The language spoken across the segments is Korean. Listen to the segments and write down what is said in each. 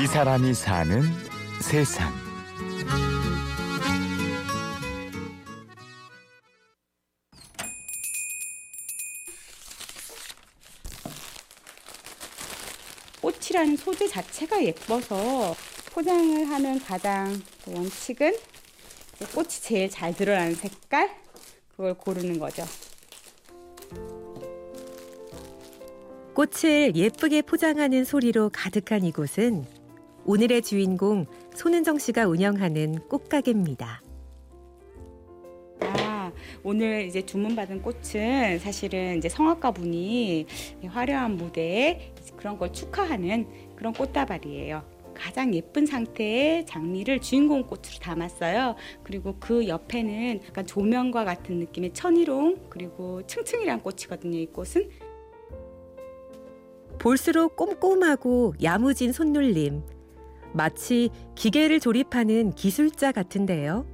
이 사람이 사는 세상. 꽃이라는 소재 자체가 예뻐서 포장을 하는 가장 원칙은 꽃이 제일 잘 드러나는 색깔 그걸 고르는 거죠. 꽃을 예쁘게 포장하는 소리로 가득한 이곳은 오늘의 주인공 손은정 씨가 운영하는 꽃가게입니다. 아, 오늘 이제 주문받은 꽃은 사실은 이제 성악가 분이 화려한 무대에 그런 걸 축하하는 그런 꽃다발이에요. 가장 예쁜 상태의 장미를 주인공 꽃으로 담았어요. 그리고 그 옆에는 약간 조명과 같은 느낌의 천일홍 그리고 층층이란 꽃이거든요. 이 꽃은 볼수록 꼼꼼하고 야무진 손놀림. 마치 기계를 조립하는 기술자 같은데요.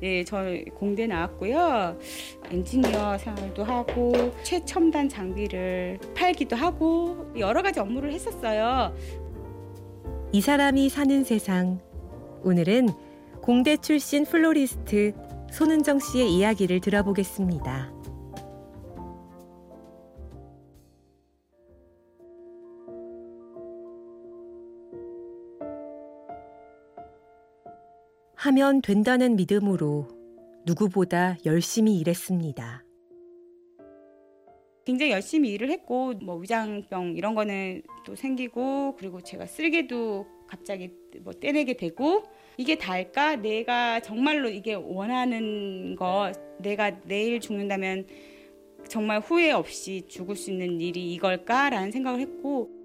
네, 저 공대 나왔고요. 엔지니어 생활도 하고 최첨단 장비를 팔기도 하고 여러 가지 업무를 했었어요. 이 사람이 사는 세상. 오늘은 공대 출신 플로리스트 손은정 씨의 이야기를 들어보겠습니다. 하면 된다는 믿음으로 누구보다 열심히 일했습니다. 굉장히 열심히 일을 했고 뭐 위장병 이런 거는 또 생기고 그리고 제가 쓰레기도 갑자기 뭐 떼내게 되고 이게 다일까? 내가 정말로 이게 원하는 거 내가 내일 죽는다면 정말 후회 없이 죽을 수 있는 일이 이걸까라는 생각을 했고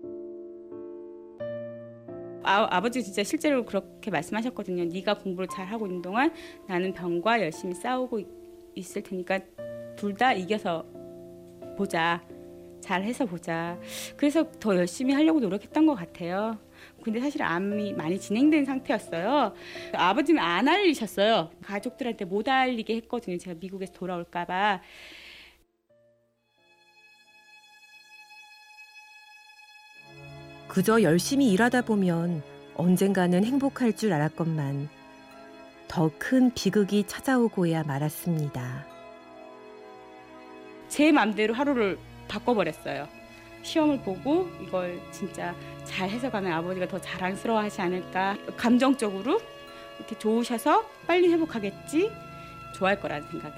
아, 아버지 진짜 실제로 그렇게 말씀하셨거든요. 네가 공부를 잘 하고 있는 동안 나는 병과 열심히 싸우고 있, 을 테니까 둘 다 이겨서 보자. 잘 해서 보자. 그래서 더 열심히 하려고 노력했던 것 같아요. 근데 사실 암이 많이 진행된 상태였어요. 아버지는 안 알리셨어요. 가족들한테 못 알리게 했거든요. 제가 미국에서 돌아올까봐. 그저 열심히 일하다 보면 언젠가는 행복할 줄 알았건만 더 큰 비극이 찾아오고야 말았습니다. 제 맘대로 하루를 바꿔버렸어요. 시험을 보고 이걸 진짜 잘 해석하면 아버지가 더 자랑스러워하지 않을까. 감정적으로 이렇게 좋으셔서 빨리 회복하겠지. 좋아할 거라는 생각에.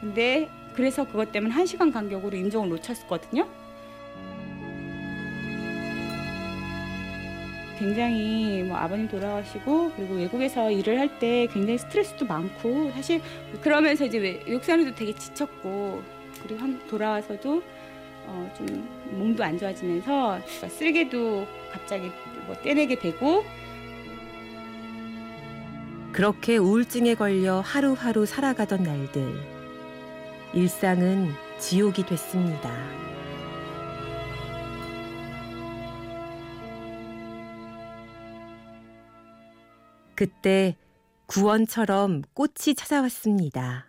근데 그래서 그것 때문에 한 시간 간격으로 임종을 놓쳤거든요. 굉장히 뭐 아버님 돌아가시고 그리고 외국에서 일을 할 때 굉장히 스트레스도 많고 사실 그러면서 이제 외국 생활도 되게 지쳤고 그리고 한 돌아와서도 어 좀 몸도 안 좋아지면서 쓰레기도 갑자기 뭐 떼내게 되고 그렇게 우울증에 걸려 하루하루 살아가던 날들 일상은 지옥이 됐습니다. 그때 구원처럼 꽃이 찾아왔습니다.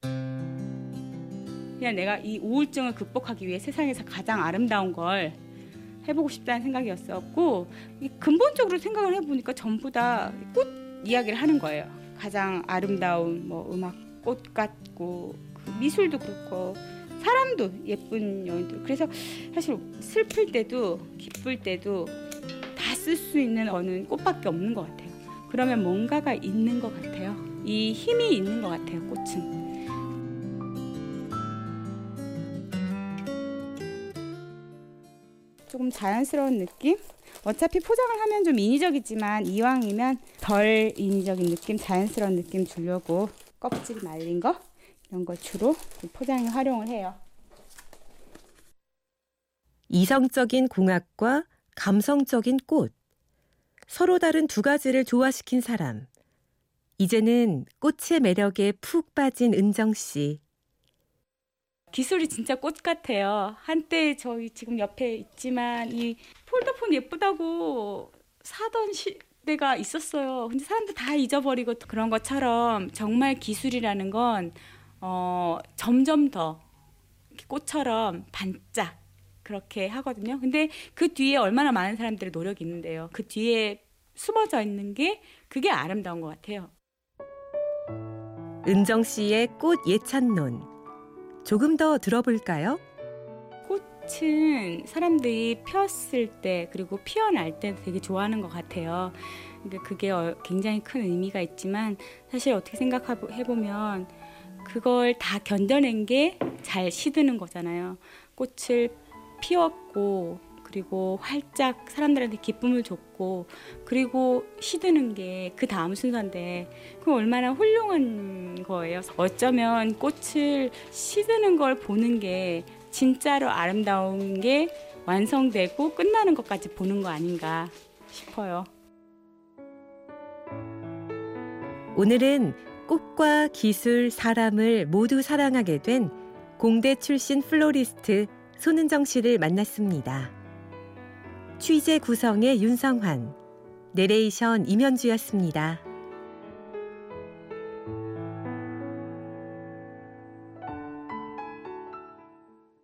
그냥 내가 이 우울증을 극복하기 위해 세상에서 가장 아름다운 걸 해보고 싶다는 생각이었었고 근본적으로 생각을 해보니까 전부 다 꽃 이야기를 하는 거예요. 가장 아름다운 뭐 음악 꽃 같고 그 미술도 그렇고 사람도 예쁜 여인들 그래서 사실 슬플 때도 기쁠 때도 다 쓸 수 있는 어느 꽃밖에 없는 것 같아요. 그러면 뭔가가 있는 것 같아요. 이 힘이 있는 것 같아요. 꽃은. 조금 자연스러운 느낌? 어차피 포장을 하면 좀 인위적이지만 이왕이면 덜 인위적인 느낌, 자연스러운 느낌 주려고 껍질 말린 거 이런 걸 주로 포장에 활용을 해요. 이성적인 궁합과 감성적인 꽃. 서로 다른 두 가지를 조화시킨 사람. 이제는 꽃의 매력에 푹 빠진 은정 씨. 기술이 진짜 꽃 같아요. 한때 저희 지금 옆에 있지만 이 폴더폰 예쁘다고 사던 시대가 있었어요. 근데 사람들 다 잊어버리고 그런 것처럼 정말 기술이라는 건 어, 점점 더 꽃처럼 반짝 그렇게 하거든요. 근데 그 뒤에 얼마나 많은 사람들의 노력이 있는데요. 그 뒤에 숨어져 있는 게 그게 아름다운 것 같아요. 은정 씨의 꽃 예찬론. 조금 더 들어볼까요? 꽃은 사람들이 폈을 때 그리고 피어날 때 되게 좋아하는 것 같아요. 근데 그게 어- 굉장히 큰 의미가 있지만 사실 어떻게 생각해 보면 그걸 다 견뎌낸 게 잘 시드는 거잖아요. 꽃을 피웠고 그리고 활짝 사람들한테 기쁨을 줬고 그리고 시드는 게 그 다음 순서인데 그 얼마나 훌륭한 거예요. 어쩌면 꽃을 시드는 걸 보는 게 진짜로 아름다운 게 완성되고 끝나는 것까지 보는 거 아닌가 싶어요. 오늘은 꽃과 기술, 사람을 모두 사랑하게 된 공대 출신 플로리스트 손은정 씨를 만났습니다. 취재 구성의 윤성환, 내레이션 임현주였습니다.